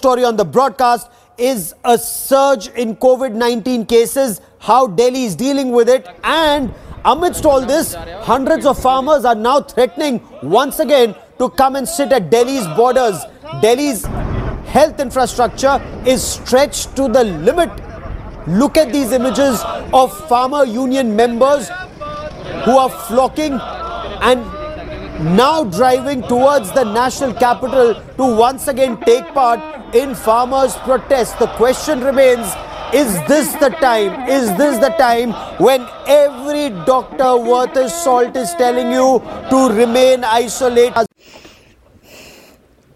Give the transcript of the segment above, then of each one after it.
story on the broadcast is a surge in COVID 19 cases, how Delhi is dealing with it, and amidst all this, hundreds of farmers are now threatening once again to come and sit at Delhi's borders. Delhi's health infrastructure is stretched to the limit. Look at these images of farmer union members who are flocking and now driving towards the national capital to once again take part in farmers' protests. The question remains is this the time? Is this the time when every doctor worth his salt is telling you to remain isolated?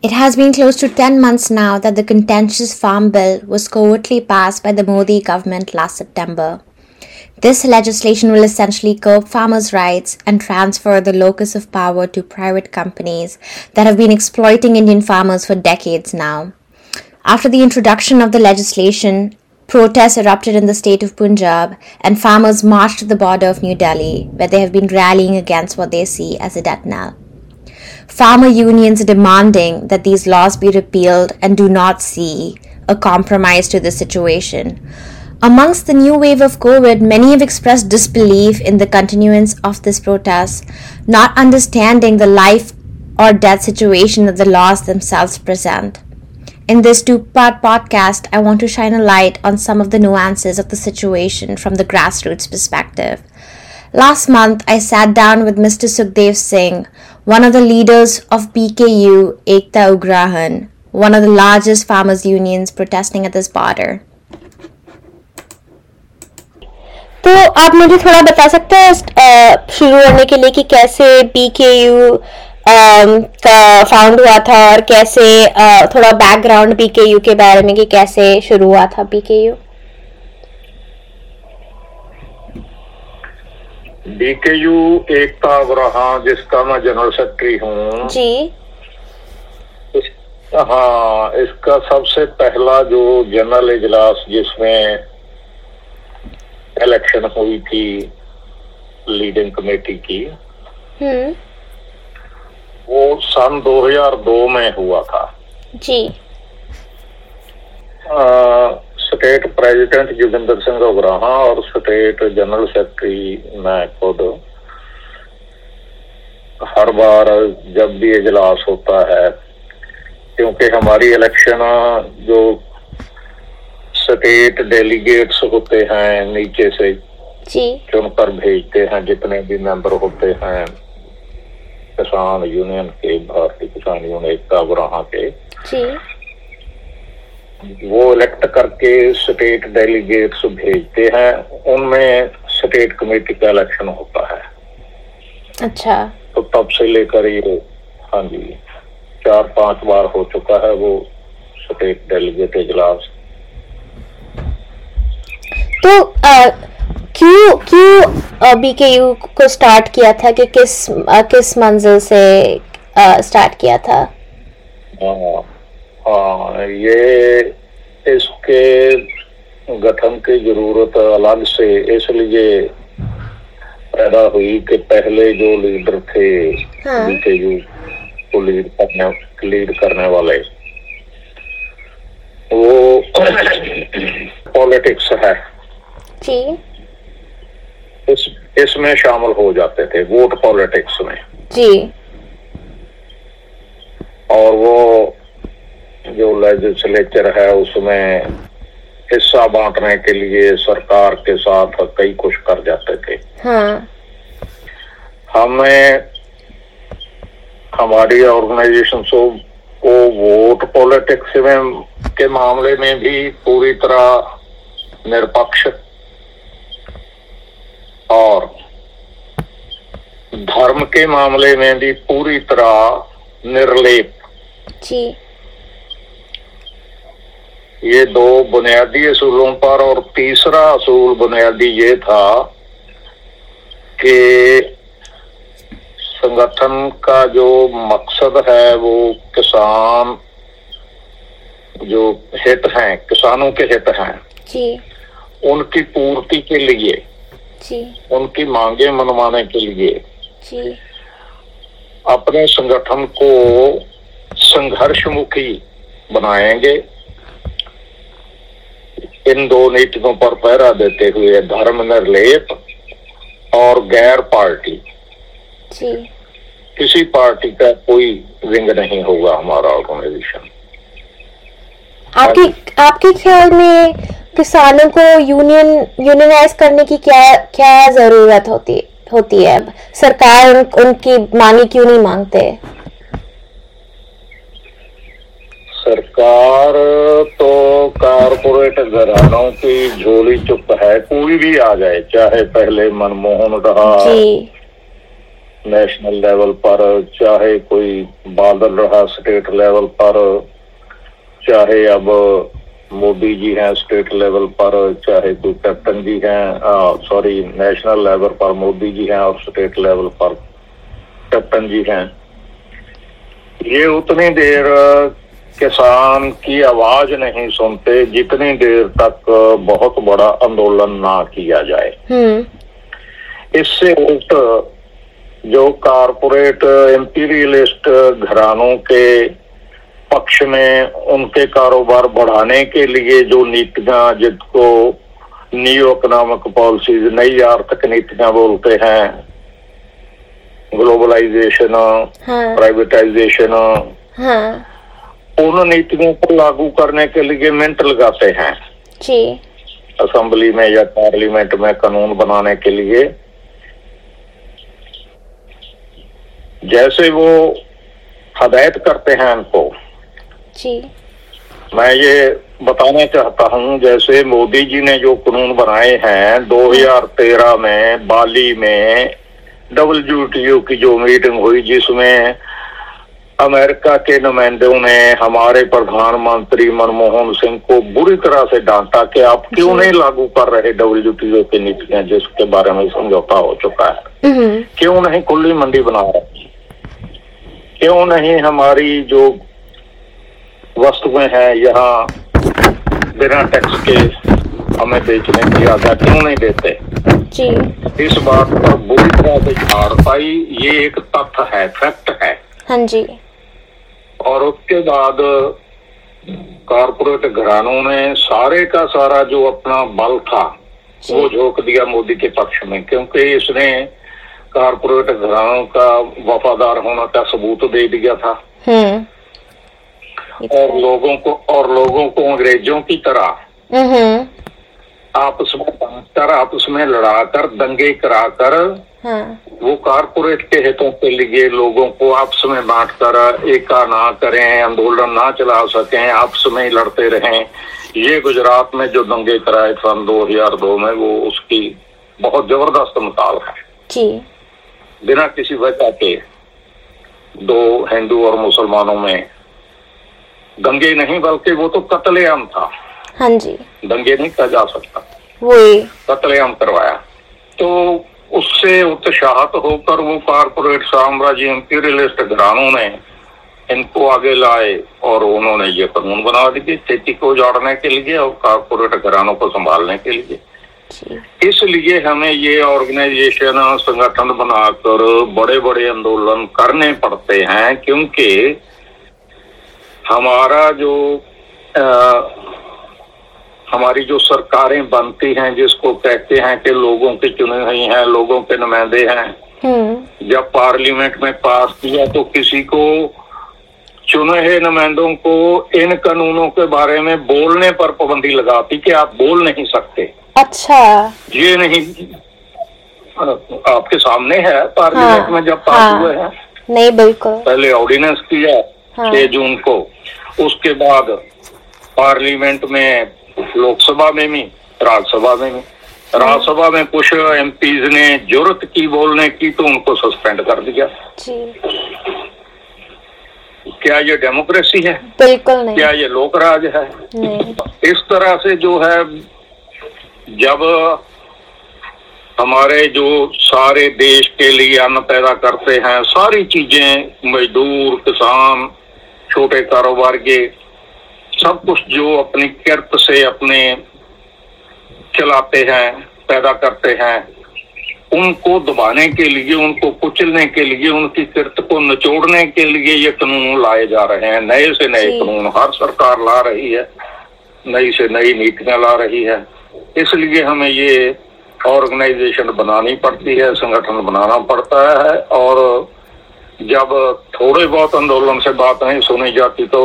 It has been close to 10 months now that the contentious Farm Bill was covertly passed by the Modi government last September. This legislation will essentially curb farmers' rights and transfer the locus of power to private companies that have been exploiting Indian farmers for decades now. After the introduction of the legislation, protests erupted in the state of Punjab and farmers marched to the border of New Delhi, where they have been rallying against what they see as a death knell. Farmer unions are demanding that these laws be repealed and do not see a compromise to the situation. Amongst the new wave of COVID, many have expressed disbelief in the continuance of this protest, not understanding the life or death situation that the laws themselves present. In this two part podcast, I want to shine a light on some of the nuances of the situation from the grassroots perspective. Last month, I sat down with Mr. Sukhdev Singh, one of the leaders of PKU Ekta Ugrahan, one of the largest farmers' unions protesting at this border. तो आप मुझे थोड़ा बता सकते हैं शुरू होने के लिए कि कैसे पी के यू का फाउंड हुआ था और कैसे थोड़ा बैकग्राउंड पी के यू के बारे में कि कैसे शुरू हुआ था पी के यू बीकेयू एकता ग्रहा जिसका मैं जनरल सेक्रेटरी हूँ। जी। इस, हाँ इसका सबसे पहला जो जनरल इजलास जिसमें इलेक्शन हुई थी लीडिंग कमेटी की। हम्म। वो सन 2002 में हुआ था। जी। स्टेट प्रेसिडेंट जोगिंदर सिंह उग्राहा और स्टेट जनरल सेक्रेटरी मैं खुद। हर बार जब भी इजलास होता है क्योंकि हमारी इलेक्शन जो स्टेट डेलीगेट्स होते हैं नीचे से जी। चुनकर भेजते हैं जितने भी मेंबर होते हैं किसान यूनियन के भारतीय किसान यूनियन एकता गुराहा के। जी। वो इलेक्ट करके स्टेट डेलीगेट्स भेजते हैं उनमें स्टेट कमेटी का इलेक्शन होता है। अच्छा। तो तब से लेकर ये हाँ जी चार पाँच बार हो चुका है वो स्टेट डेलीगेट इजलास तो आ, क्यों क्यों बीकेयू को स्टार्ट किया था कि किस आ, किस मंजिल से आ, स्टार्ट किया था हाँ हाँ ये इसके गठन की ज़रूरत अलग से इसलिए पैदा हुई कि पहले जो लीडर थे हाँ। बीकेयू को लीड करने लीड करने वाले वो पॉलिटिक्स है जी। इस इसमें शामिल हो जाते थे वोट पॉलिटिक्स में। जी। और वो जो लेजिस्लेचर है उसमें हिस्सा बांटने के लिए सरकार के साथ कई कुछ कर जाते थे। हाँ। हमें हमारी ऑर्गेनाइजेशन को वोट पॉलिटिक्स में के मामले में भी पूरी तरह निरपक्ष और धर्म के मामले में भी पूरी तरह निर्लेप। जी। ये दो बुनियादी असूलों पर और तीसरा असूल बुनियादी ये था कि संगठन का जो मकसद है वो किसान जो हित हैं किसानों के हित हैं जी। उनकी पूर्ति के लिए जी। उनकी मांगे मनवाने के लिए। जी। अपने संगठन को संघर्षमुखी बनाएँगे। इन दो नीतियों पर पहरा देते हुए धर्म निर्लेप और गैर पार्टी। जी। किसी पार्टी का कोई विंग नहीं होगा हमारा ऑर्गेनाइजेशन आपके आपके ख्याल में किसानों को यूनियन यूनियनाइज करने की क्या क्या ज़रूरत होती होती है? सरकार उन, उनकी मांगे क्यों नहीं मांगते? सरकार तो कारपोरेट घरानों की झोली चुप है कोई भी आ जाए चाहे पहले मनमोहन रहा नेशनल लेवल पर चाहे कोई बादल रहा स्टेट लेवल पर चाहे अब मोदी जी हैं स्टेट लेवल पर चाहे कोई कैप्टन जी हैं सॉरी नेशनल लेवल पर मोदी जी हैं और स्टेट लेवल पर कैप्टन जी हैं। ये उतनी देर किसान की आवाज़ नहीं सुनते जितनी देर तक बहुत बड़ा आंदोलन ना किया जाए। हम्म। इससे उल्ट जो कारपोरेट इंपीरियलिस्ट घरानों के पक्ष में उनके कारोबार बढ़ाने के लिए जो नीतियाँ जिसको न्यू इकोनॉमिक पॉलिसीज़ नई आर्थिक नीतियाँ बोलते हैं ग्लोबलाइजेशन हाँ। प्राइवेटाइजेशन हाँ। उन नीतियों को लागू करने के लिए मिनट लगाते हैं। जी। असेंबली में या पार्लियामेंट में कानून बनाने के लिए। जैसे वो हदायत करते हैं उनको जी। मैं ये बताना चाहता हूँ जैसे मोदी जी ने जो कानून बनाए हैं 2013 में बाली में डब्ल्यूटीओ की जो मीटिंग हुई जिसमें अमेरिका के नुमाइंदों ने हमारे प्रधानमंत्री मनमोहन सिंह को बुरी तरह से डांटा कि आप क्यों नहीं लागू कर रहे डब्ल्यू की नीतियाँ जिसके बारे में समझौता हो चुका है? हम्म। क्यों नहीं खुली मंडी बना रहे? क्यों नहीं हमारी जो वस्तुएँ हैं यहाँ बिना टैक्स के हमें बेचने की आज्ञा क्यों नहीं देते? जी। इस बात पर बुरी तरह से झाड़ पाई ये एक तथ्य है फैक्ट है। हाँ जी। और उसके बाद कारपोरेट घरानों ने सारे का सारा जो अपना बल था वो झोंक दिया मोदी के पक्ष में क्योंकि इसने कारपोरेट घरानों का वफादार होने का सबूत दे दिया था। हम्म। और लोगों को और लोगों को अंग्रेज़ों की तरह। हम्म आपस में बांटकर आपस में लड़ाकर दंगे कराकर हाँ। वो कारपोरेट के हितों के लिए लोगों को आपस में बांटकर एका ना करें आंदोलन ना चला सकें आपस में ही लड़ते रहें। ये गुजरात में जो दंगे कराए सन 2002 में वो उसकी बहुत ज़बरदस्त मिसाल है। जी। बिना किसी वजह के दो हिंदू और मुसलमानों में दंगे नहीं बल्कि वो तो कतलेआम था। हाँ जी। दंगे नहीं कहा जा सकता। वही। कत्लेआम करवाया। तो उससे उत्साहत होकर वो कारपोरेट साम्राज्य इंपीरियलिस्ट घरानों ने इनको आगे लाए और उन्होंने ये कानून बना दिए खेती को उजाड़ने के लिए और कारपोरेट घरानों को संभालने के लिए। इसलिए हमें ये ऑर्गेनाइजेशन संगठन बनाकर बड़े बड़े आंदोलन करने पड़ते हैं क्योंकि हमारा जो अ, हमारी जो सरकारें बनती हैं जिसको कहते हैं कि लोगों की चुनी हुई हैं लोगों के नुमाइंदे हैं हम्म। जब पार्लियामेंट में पास किया तो किसी को चुने हुए नुमाइंदों को इन कानूनों के बारे में बोलने पर पाबंदी लगाती कि आप बोल नहीं सकते। अच्छा। ये नहीं आपके सामने है पार्लियामेंट हाँ, में जब पास हाँ। हुए हैं। नहीं बिल्कुल। पहले ऑर्डिनेंस किया छह हाँ। जून को। उसके बाद पार्लियामेंट में लोकसभा में भी राज्यसभा में भी। राज्यसभा में कुछ एमपीज ने ज़रूरत की बोलने की तो उनको सस्पेंड कर दिया। जी। क्या ये डेमोक्रेसी है? बिल्कुल नहीं। क्या ये लोकराज है? नहीं। इस तरह से जो है जब हमारे जो सारे देश के लिए अन्न पैदा करते हैं सारी चीज़ें मजदूर किसान छोटे कारोबार के सब कुछ जो अपनी किरत से अपने चलाते हैं पैदा करते हैं उनको दबाने के लिए उनको कुचलने के लिए उनकी किरत को निचोड़ने के लिए ये कानून लाए जा रहे हैं। नए से नए कानून। हर सरकार ला रही है। नई से नई नीतियाँ ला रही है। इसलिए हमें ये ऑर्गेनाइजेशन बनानी पड़ती है संगठन बनाना पड़ता है और जब थोड़े बहुत आंदोलन से बात नहीं सुनी जाती तो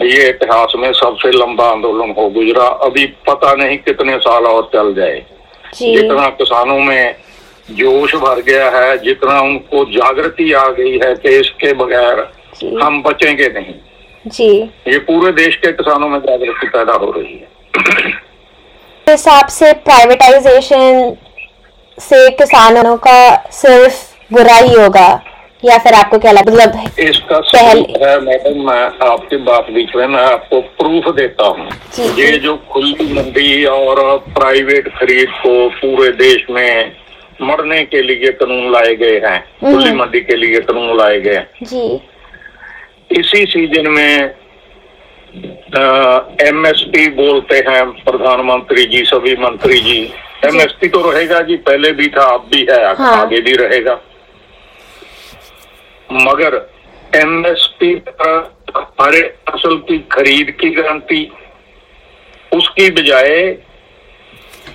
ये इतिहास में सबसे लंबा आंदोलन हो गुजरा। अभी पता नहीं कितने साल और चल जाए। जितना किसानों में जोश भर गया है जितना उनको जागृति आ गई है कि इसके बगैर हम बचेंगे नहीं। जी। ये पूरे देश के किसानों में जागृति पैदा हो रही है। हिसाब से प्राइवेटाइजेशन से किसानों का सिर्फ़ बुरा ही होगा। या फिर आपको क्या लगता मतलब इसका पहले- है मैडम मैं आपकी बात बीच में मैं आपको प्रूफ देता हूँ। ये जो खुली मंडी और प्राइवेट खरीद को पूरे देश में मरने के लिए कानून लाए गए हैं खुली हम्म। मंडी के लिए कानून लाए गए हैं। जी। इसी सीज़न में एमएसपी बोलते हैं प्रधानमंत्री जी सभी मंत्री जी। एमएसपी तो रहेगा जी पहले भी था अब भी है हाँ। आगे भी रहेगा। मगर एमएसपी पर हरे फ़सल की खरीद की गारंटी उसकी बजाय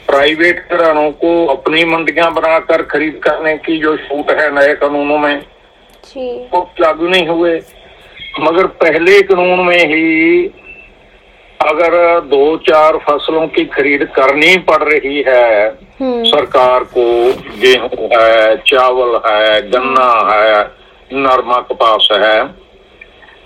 प्राइवेट घरानों को अपनी मंडियाँ बनाकर खरीद करने की जो छूट है नए कानूनों में वो लागू नहीं हुए। मगर पहले कानून में ही अगर दो चार फ़सलों की खरीद करनी पड़ रही है हम्म। सरकार को गेहूँ है चावल है गन्ना है नरमा कपास है।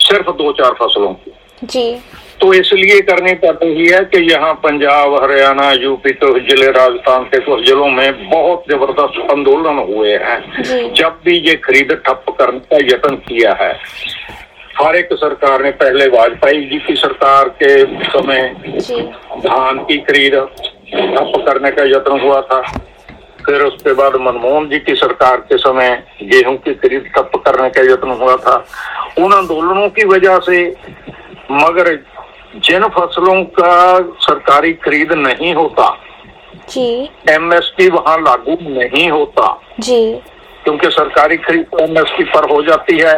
सिर्फ़ दो चार फ़सलों की। जी। तो इसलिए करनी पड़ रही है कि यहाँ पंजाब हरियाणा यूपी के ज़िले राजस्थान के कुछ जिलों में बहुत ज़बरदस्त आंदोलन हुए हैं। जब भी ये खरीद ठप करने का यत्न किया है हर एक सरकार ने पहले वाजपेयी जी की सरकार के समय धान की खरीद ठप करने का यत्न हुआ था। फिर उसके बाद मनमोहन जी की सरकार के समय गेहूँ की खरीद ठप करने का यत्न हुआ था। उन आंदोलनों की वजह से मगर जिन फ़सलों का सरकारी खरीद नहीं होता जी। एमएसपी वहाँ लागू नहीं होता जी। क्योंकि सरकारी खरीद तो एमएसपी पर हो जाती है।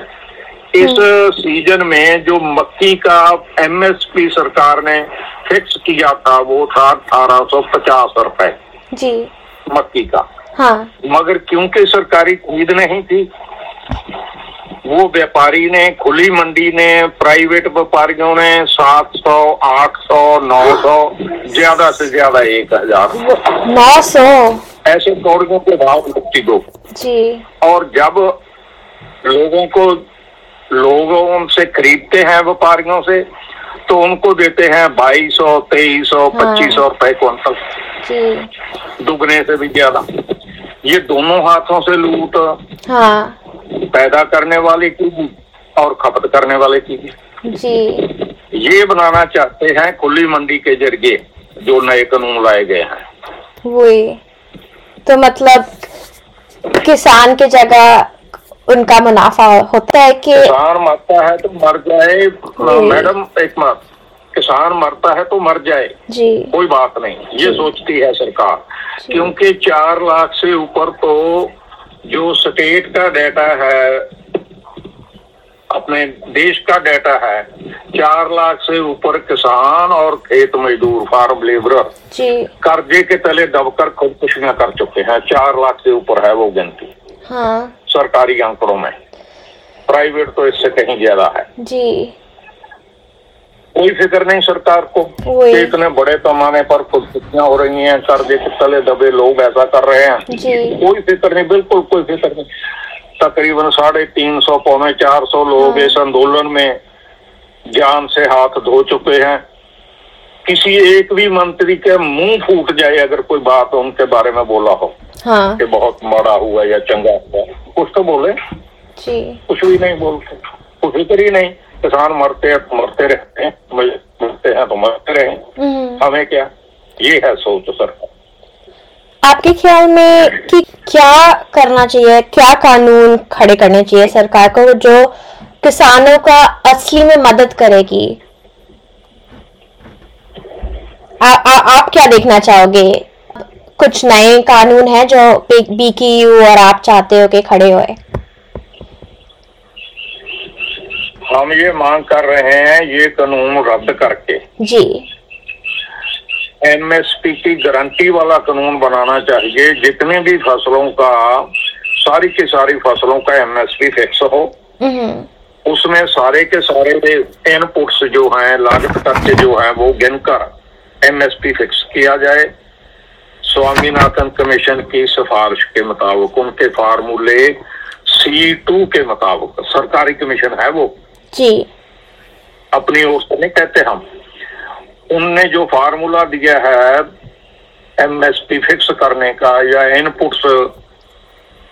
इस सीज़न में जो मक्की का एमएसपी सरकार ने फिक्स किया था वो था अठारह सौ पचास रुपए। जी। मक्की का। हाँ। मगर क्योंकि सरकारी खरीद नहीं थी वो व्यापारी ने खुली मंडी ने प्राइवेट व्यापारियों ने सात सौ आठ सौ नौ सौ ज़्यादा से ज़्यादा एक हज़ार। नौ सौ? ऐसे कौड़ियों के भाव मुक्ति दो जी। और जब लोगों को लोग उनसे खरीदते हैं व्यापारियों से तो उनको देते हैं बाईस सौ तेईस सौ पच्चीस सौ रुपए क्विंटल। दुगने से भी ज़्यादा। ये दोनों हाथों से लूट हाँ। पैदा करने वाले की भी और खपत करने वाले की भी। जी। ये बनाना चाहते हैं खुली मंडी के ज़रिए जो नए कानून लाए गए हैं। वही। तो मतलब किसान के जगह उनका मुनाफा होता है कि किसान मरता है तो मर जाए। मैडम एक बात। किसान मरता है तो मर जाए। जी। कोई बात नहीं ये सोचती है सरकार। क्योंकि चार लाख से ऊपर तो जो स्टेट का डेटा है अपने देश का डेटा है चार लाख से ऊपर किसान और खेत मजदूर फार्म लेबर कर्जे के तले दबकर खुदकुशियाँ कर चुके हैं। चार लाख से ऊपर है वो गिनती। हाँ। सरकारी आंकड़ों में। प्राइवेट तो इससे कहीं ज़्यादा है। जी। कोई फ़िक्र नहीं सरकार को कि इतने बड़े पैमाने पर खुदकुशियाँ हो रही हैं कर्जे के तले दबे लोग ऐसा कर रहे हैं। कोई फ़िक्र नहीं बिल्कुल कोई फ़िक्र नहीं। तकरीबन साढ़े तीन सौ पौने चार सौ लोग इस आंदोलन में जान से हाथ धो चुके हैं। किसी एक भी मंत्री के मुँह फूट जाए अगर कोई बात उनके बारे में बोला हो हाँ। कि बहुत माड़ा हुआ या चंगा हुआ कुछ तो बोले। जी। कुछ भी नहीं बोलते कुछ फ़िक्र ही नहीं। किसान मरते हैं तो मरते रहते हैं तो मरते रहे हमें क्या? ये है सोच सरकार आपके ख्याल में कि क्या करना चाहिए क्या कानून खड़े करने चाहिए सरकार को जो किसानों का असली में मदद करेगी? आ, आ, आप क्या देखना चाहोगे? कुछ नए कानून हैं जो बीकेयू और आप चाहते हो कि खड़े होए? हम ये मांग कर रहे हैं ये कानून रद्द करके। जी। एमएसपी की गारंटी वाला कानून बनाना चाहिए। जितने भी फ़सलों का सारी की सारी फ़सलों का एमएसपी फिक्स हो। हम्म। उसमें सारे के सारे इनपुट्स जो हैं लागत खर्चे जो हैं वो गिनकर एमएसपी फिक्स किया जाए। स्वामीनाथन कमीशन की सिफारिश के मुताबिक उनके फार्मूले सी टू के मुताबिक सरकारी कमीशन है वो। जी। अपनी ओर से नहीं कहते हम। उनने जो फार्मूला दिया है एमएसपी फिक्स करने का या इनपुट्स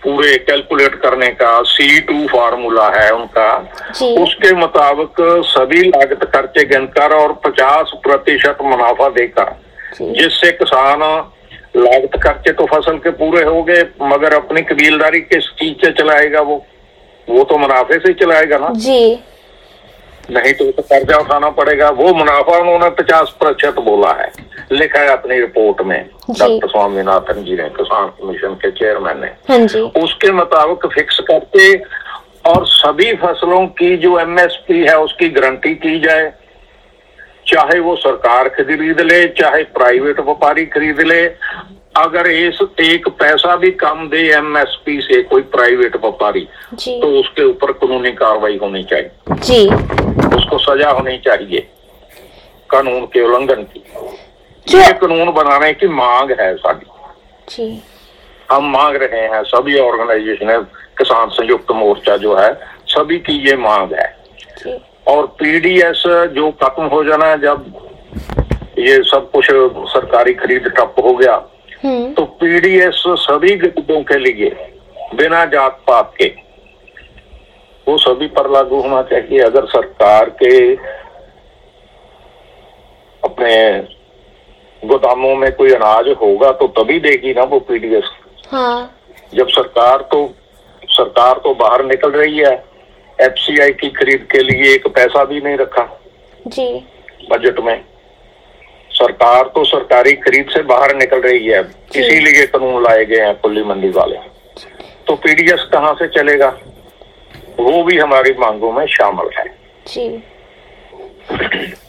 पूरे कैलकुलेट करने का सी टू फार्मूला है उनका उसके मुताबिक सभी लागत खर्चे गिनकर और 50 प्रतिशत मुनाफा देकर जिससे किसान लागत खर्चे तो फ़सल के पूरे हो गए मगर अपनी कबीलदारी किस चीज़ से चलाएगा वो? वो तो मुनाफे से चलाएगा ना। जी। नहीं तो कर्जा उठाना पड़ेगा। वो मुनाफा उन्होंने पचास प्रतिशत बोला है। लिखा है अपनी रिपोर्ट में। डॉक्टर स्वामीनाथन जी ने किसान कमीशन के चेयरमैन ने। हाँ उसके मुताबिक फिक्स करके और सभी फ़सलों की जो एमएसपी है उसकी गारंटी की जाए। चाहे वो सरकार खरीद ले चाहे प्राइवेट व्यापारी खरीद ले अगर इस एक पैसा भी कम दे एमएसपी से कोई प्राइवेट व्यापारी तो उसके ऊपर कानूनी कार्रवाई होनी चाहिए। जी। उसको सजा होनी चाहिए कानून के उल्लंघन की। ये कानून बनाने की मांग है साडी जी। हम मांग रहे हैं सभी ऑर्गेनाइजेशन किसान संयुक्त मोर्चा जो है सभी की ये मांग है। जी। और पीडीएस जो खत्म हो जाना है जब ये सब कुछ सरकारी खरीद ठप हो गया तो पीडीएस सभी गरीबों के लिए बिना जात पात के वो सभी पर लागू होना चाहिए। अगर सरकार के अपने गोदामों में कोई अनाज होगा तो तभी देगी ना वो पीडीएस हाँ। जब सरकार तो सरकार तो बाहर निकल रही है एफसीआई की खरीद के लिए एक पैसा भी नहीं रखा। जी। बजट में। सरकार तो सरकारी खरीद से बाहर निकल रही है। इसीलिए कानून लाए गए हैं खुली मंडी वाले। तो पीडीएस कहाँ से चलेगा? वो भी हमारी मांगों में शामिल है। जी।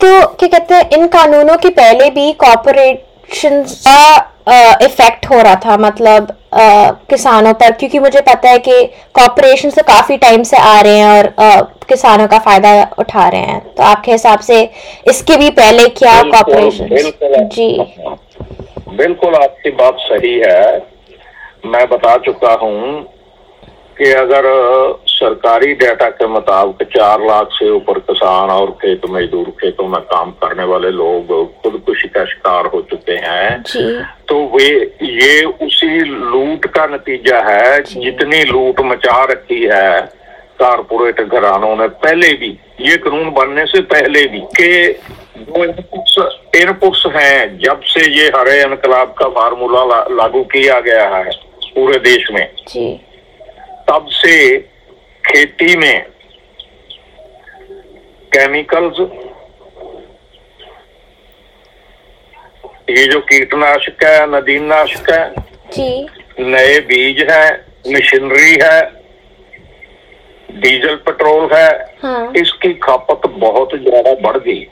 तो क्या कहते हैं इन कानूनों के पहले भी कॉपोरेशन का इफ़ेक्ट हो रहा था मतलब अ, किसानों पर। क्योंकि मुझे पता है कि कॉपोरेशन से काफ़ी टाइम से आ रहे हैं और अ, किसानों का फ़ायदा उठा रहे हैं। तो आपके हिसाब से इसके भी पहले क्या कॉपोरेशन जी। बिल्कुल आपकी बात सही है। मैं बता चुका हूँ कि अगर सरकारी डाटा के मुताबिक चार लाख से ऊपर किसान और खेत मजदूर खेतों में काम करने वाले लोग खुदकुशी का शिकार हो चुके हैं। तो वे ये उसी लूट का नतीजा है जितनी लूट मचा रखी है कारपोरेट घरानों ने पहले भी ये कानून बनने से पहले भी के जो इनपुट्स इनपुट्स हैं जब से ये हरे इनकलाब का फार्मूला ला, लागू किया गया है पूरे देश में जी। तब से खेती में केमिकल्स ये जो कीटनाशक है नदीनाशक है जी। नए बीज है मशीनरी है डीजल पेट्रोल है हाँ। इसकी खपत बहुत ज़्यादा बढ़ गई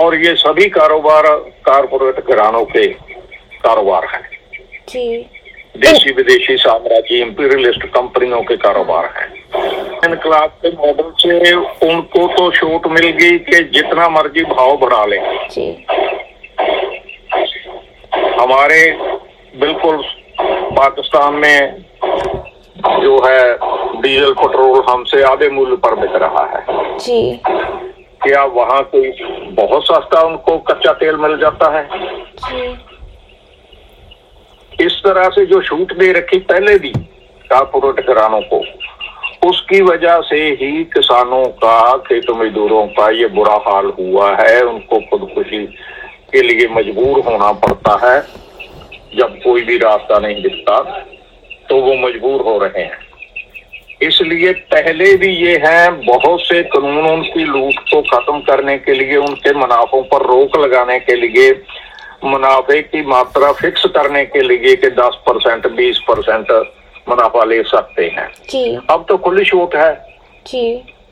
और ये सभी कारोबार कारपोरेट घरानों के कारोबार हैं। जी। देशी विदेशी साम्राज्य इंपीरियलिस्ट कंपनियों के कारोबार हैं। इनकलाब के मॉडल से उनको तो छूट मिल गई कि जितना मर्ज़ी भाव बढ़ा लें। जी। हमारे बिल्कुल पाकिस्तान में जो है डीजल पेट्रोल हमसे आधे मूल्य पर बिक रहा है। जी। क्या वहाँ कोई बहुत सस्ता उनको कच्चा तेल मिल जाता है? जी। इस तरह से जो छूट दे रखी पहले भी कारपोरेट घरानों को उसकी वजह से ही किसानों का खेत मजदूरों का ये बुरा हाल हुआ है। उनको खुदकुशी के लिए मजबूर होना पड़ता है। जब कोई भी रास्ता नहीं दिखता तो वो मजबूर हो रहे हैं। इसलिए पहले भी ये हैं बहुत से कानून उनकी लूट को खत्म करने के लिए उनके मुनाफों पर रोक लगाने के लिए मुनाफे की मात्रा फिक्स करने के लिए कि 10 परसेंट बीस परसेंट मुनाफा ले सकते हैं। जी। अब तो खुली छूट है। जी।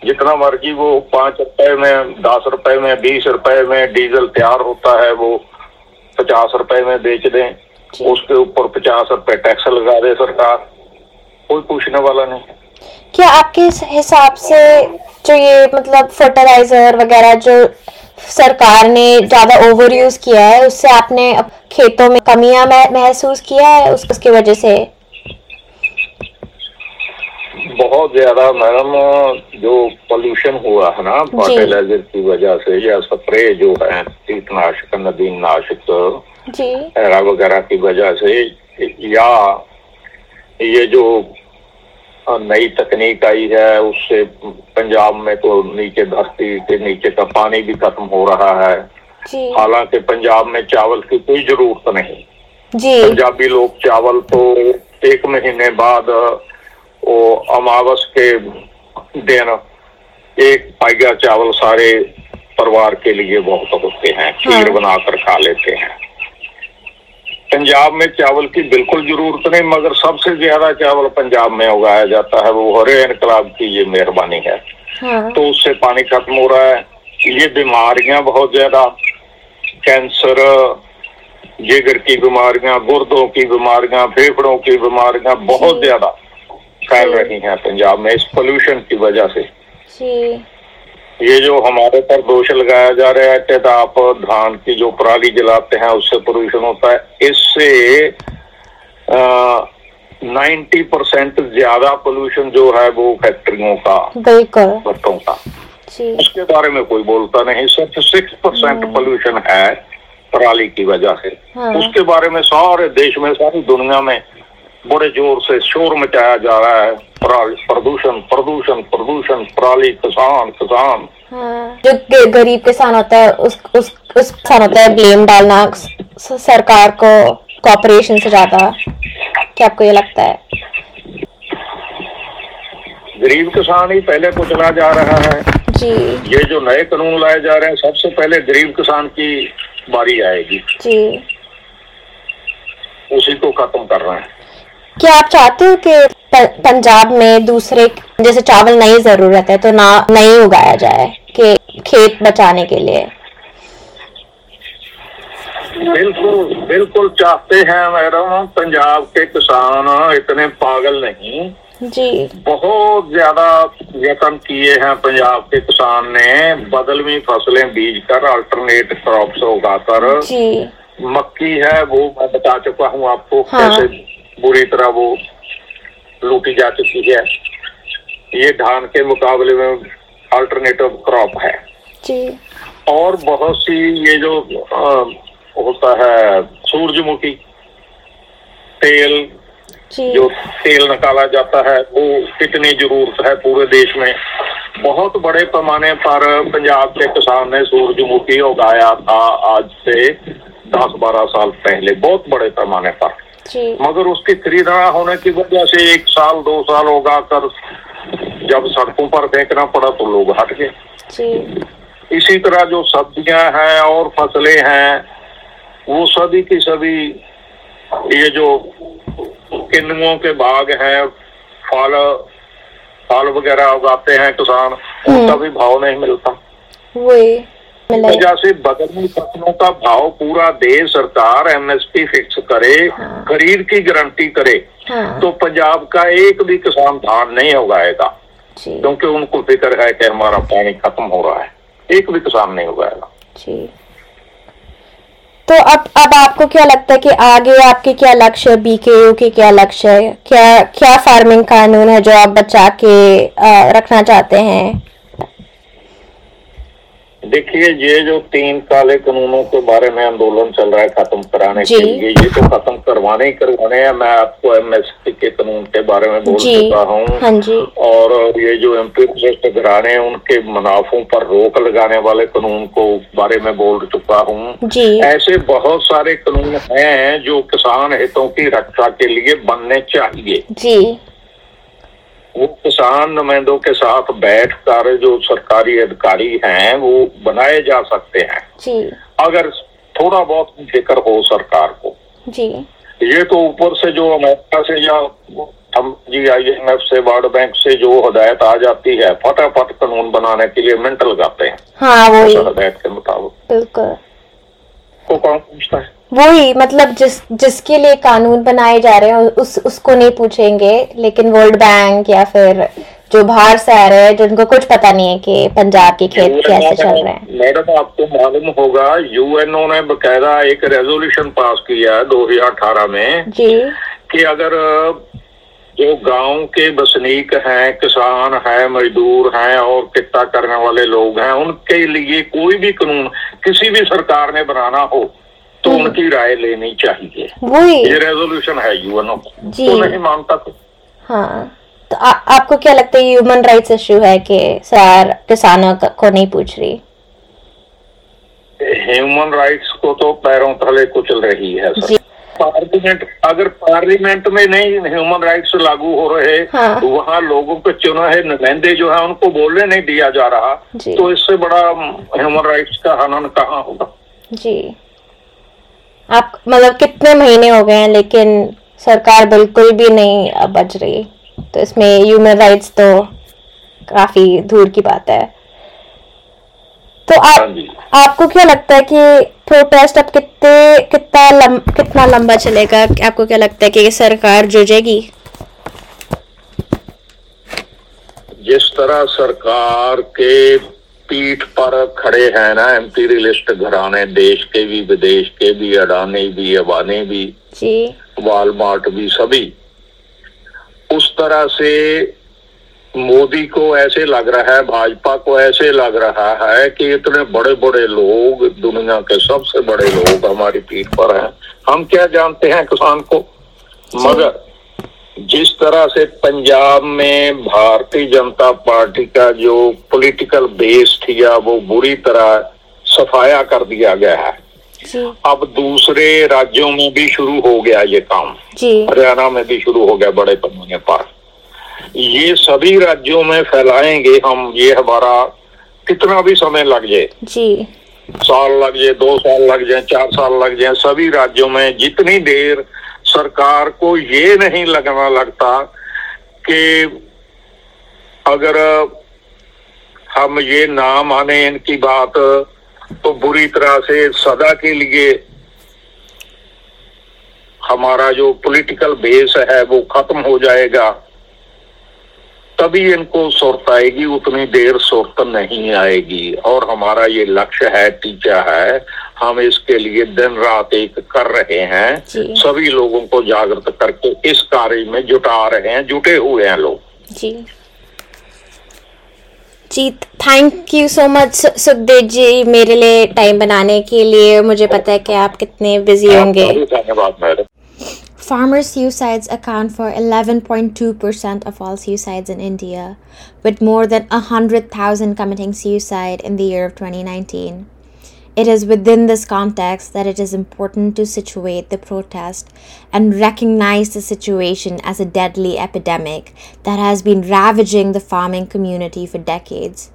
जितना मर्ज़ी वो पाँच रुपए में दस रुपए में बीस रुपए में डीजल तैयार होता है वो पचास रुपए में बेच दें। उसके ऊपर पचास रुपए टैक्स लगा दे सरकार। कोई पूछने वाला नहीं। क्या आपके हिसाब से जो ये मतलब फर्टिलाइज़र वगैरह जो सरकार ने ज़्यादा ओवर यूज़ किया है उससे आपने खेतों में कमियाँ महसूस किया है? उस, उसकी वजह से बहुत ज़्यादा मैडम जो पोल्यूशन हुआ है ना फर्टिलाइज़र की वजह से या स्प्रे जो है कीटनाशक नदीनाशक नाशक वगैरह की वजह से या ये जो नई तकनीक आई है उससे पंजाब में तो नीचे धरती के नीचे का पानी भी खत्म हो रहा है। हालाँकि पंजाब में चावल की कोई ज़रूरत नहीं। पंजाबी लोग चावल तो एक महीने बाद वो अमावस के दिन एक पाइया चावल सारे परिवार के लिए बहुत होते हैं खीर हाँ। बनाकर खा लेते हैं। पंजाब में चावल की बिल्कुल ज़रूरत नहीं मगर सबसे ज़्यादा चावल पंजाब में उगाया जाता है वो हरे इनकलाब की ये मेहरबानी है। हाँ। तो उससे पानी खत्म हो रहा है। ये बीमारियाँ बहुत ज़्यादा कैंसर जिगर की बीमारियाँ गुर्दों की बीमारियाँ फेफड़ों की बीमारियाँ बहुत ज़्यादा। फैल रही हैं पंजाब में इस पोल्यूशन की वजह से। जी। ये जो हमारे पर दोष लगाया जा रहा है कि आप धान की जो पराली जलाते हैं उससे पोल्यूशन होता है। इससे नाइन्टी परसेंट ज़्यादा पोल्यूशन जो है वो फैक्ट्रियों का बिल्कुल। भट्टों का। जी। उसके बारे में कोई बोलता नहीं। सिर्फ़ सिक्स परसेंट पोल्यूशन है पराली की वजह से। हाँ। उसके बारे में सारे देश में सारी दुनिया में बड़े ज़ोर से शोर मचाया जा रहा है। पराली प्रदूषण प्रदूषण प्रदूषण पराली किसान किसान। हाँ। जो गरीब किसान होता है उस उस उस किसान होता है ब्लेम डालना सरकार को कॉपरेशन से ज़्यादा। क्या आपको ये लगता है? गरीब किसान ही पहले कुचला जा रहा है। जी। ये जो नए कानून लाए जा रहे हैं सबसे पहले गरीब किसान की बारी आएगी। जी। उसी को खत्म कर रहे हैं। क्या आप चाहते हो कि पंजाब में दूसरे जैसे चावल नहीं ज़रूरत है तो ना नहीं उगाया जाए कि खेत बचाने के लिए। बिल्कुल बिल्कुल चाहते हैं मैडम पंजाब के किसान इतने पागल नहीं। जी। बहुत ज़्यादा यत्न किए हैं पंजाब के किसान ने बदलवी फ़सलें बीज कर अल्टरनेट क्रॉप्स उगाकर। जी। मक्की है वो मैं बता चुका हूँ आपको हाँ। कैसे बुरी तरह वो लूटी जा चुकी है। ये धान के मुकाबले में अल्टरनेटिव क्रॉप है। जी। और बहुत सी ये जो अ, होता है सूरजमुखी तेल जी। जो तेल निकाला जाता है वो कितनी ज़रूरत है पूरे देश में। बहुत बड़े पैमाने पर पंजाब के किसान ने सूरजमुखी उगाया था आज से दस बारह साल पहले बहुत बड़े पैमाने पर। मगर उसकी खरीदना होने की वजह से एक साल दो साल होगा कर जब सड़कों पर फेंकना पड़ा तो लोग हट गए। इसी तरह जो सब्ज़ियाँ हैं और फ़सलें हैं वो सभी की सभी ये जो किन्नुओं के बाग हैं फल फल वगैरह उगाते हैं किसान उनका भी भाव नहीं मिलता। वही। वजह से बदलनी फ़सलों का भाव पूरा दे सरकार एमएसपी फिक्स करे खरीद की गारंटी करे हाँ। तो पंजाब का एक भी किसान धान नहीं उगाएगा। क्योंकि उनको फ़िक्र है कि हमारा पानी खत्म हो रहा है। एक भी किसान नहीं उगाएगा। जी। तो अब अब आपको क्या लगता है कि आगे आपके क्या लक्ष्य है? बीकेयू के क्या लक्ष्य है? क्या क्या फ़ार्मिंग कानून है जो आप बचा के अ, रखना चाहते हैं? देखिए ये जो तीन काले कानूनों के बारे में आंदोलन चल रहा है खत्म कराने के लिए ये तो खत्म करवाने ही करवाने हैं। मैं आपको एमएसपी के कानून के बारे में बोल चुका हूँ। हाँ और ये जो एमपी घराने हैं उनके मुनाफों पर रोक लगाने वाले कानून को बारे में बोल चुका हूँ। ऐसे बहुत सारे कानून हैं जो किसान हितों की रक्षा के लिए बनने चाहिए। जी। वो किसान नुमाइंदों के साथ बैठ कर जो सरकारी अधिकारी हैं वो बनाए जा सकते हैं। जी। अगर थोड़ा बहुत फ़िक्र हो सरकार को। जी। ये तो ऊपर से जो अमेरिका से या हम जी आई एम एफ़ से वर्ल्ड बैंक से जो हदायत आ जाती है फटाफट कानून बनाने के लिए मिनट लगाते हैं। हाँ वही। उस हदायत के मुताबिक। बिल्कुल। को कौन पूछता है? वही मतलब जिस जिसके लिए कानून बनाए जा रहे हैं उस उसको नहीं पूछेंगे लेकिन वर्ल्ड बैंक या फिर जो बाहर से आ रहे हैं जिनको कुछ पता नहीं है कि पंजाब के खेत कैसे चल रहे हैं। मैडम आपको मालूम होगा यूएनओ ने बकायदा एक रेजोल्यूशन पास किया है 2018 में जी। कि अगर जो गाँव के बसनीक हैं किसान हैं मजदूर हैं और कितना करने वाले लोग हैं उनके लिए कोई भी कानून किसी भी सरकार ने बनाना हो तो। उनकी राय लेनी चाहिए। वही। ये रेजोल्यूशन है यूएनओ जी। तो नहीं मानता तो हाँ। तो आ, आपको क्या लगता है ह्यूमन राइट्स इशू है कि सर किसानों क- को नहीं पूछ रही? ह्यूमन राइट्स को तो पैरों तले कुचल रही है सर। पार्लियामेंट अगर पार्लियामेंट में नहीं ह्यूमन राइट्स लागू हो रहे हाँ। तो वहाँ लोगों के चुना है नुमाइंदे जो है उनको बोलने नहीं दिया जा रहा। तो इससे बड़ा ह्यूमन राइट्स का हनन कहाँ होगा? जी। आप मतलब कितने महीने हो गए हैं लेकिन सरकार बिल्कुल भी नहीं बज रही। तो इसमें ह्यूमन राइट्स तो काफ़ी दूर की बात है। तो हाँ आप आपको क्या लगता है कि प्रोटेस्ट अब कितने कितना लम, कितना लंबा चलेगा? आपको क्या लगता है कि सरकार जुझेगी? जिस तरह सरकार के पीठ पर खड़े हैं ना एम्पीरियलिस्ट घराने देश के भी विदेश के भी अडानी भी अबानी भी जी। वालमार्ट भी सभी। उस तरह से मोदी को ऐसे लग रहा है भाजपा को ऐसे लग रहा है कि इतने बड़े बड़े लोग दुनिया के सबसे बड़े लोग हमारी पीठ पर हैं। हम क्या जानते हैं किसान को? मगर जिस तरह से पंजाब में भारतीय जनता पार्टी का जो पॉलिटिकल बेस थिया वो बुरी तरह सफाया कर दिया गया है। अब दूसरे राज्यों में भी शुरू हो गया ये काम। हरियाणा में भी शुरू हो गया बड़े पैमाने पर। ये सभी राज्यों में फैलाएँगे हम ये हमारा कितना भी समय लग जाए। जी। साल लग जाए दो साल लग जाए चार साल लग जाए सभी राज्यों में जितनी देर सरकार को ये नहीं लगना लगता कि अगर हम ये ना माने इनकी बात तो बुरी तरह से सदा के लिए हमारा जो पॉलिटिकल बेस है वो खत्म हो जाएगा। तभी इनको सुरत आएगी, उतनी देर सुरत नहीं आएगी। और हमारा ये लक्ष्य है टीचा है हम इसके लिए दिन रात एक कर रहे हैं। सभी लोगों को जागृत करके इस कार्य में जुटा रहे हैं जुटे हुए हैं लोग। जी। जी thank you so much Sukhdev ji मेरे लिए टाइम बनाने के लिए। मुझे पता है कि आप कितने बिज़ी होंगे। धन्यवाद madam Farmer suicides account for 11.2% of all suicides in India, with more than 100,000 committing suicide in the year of 2019. It is within this context that it is important to situate the protest and recognize the situation as a deadly epidemic that has been ravaging the farming community for decades.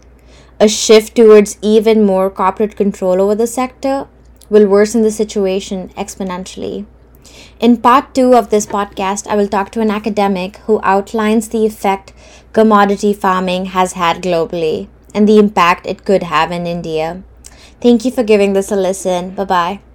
A shift towards even more corporate control over the sector will worsen the situation exponentially. In part two of this podcast, I will talk to an academic who outlines the effect commodity farming has had globally and the impact it could have in India. Thank you for giving this a listen. Bye bye.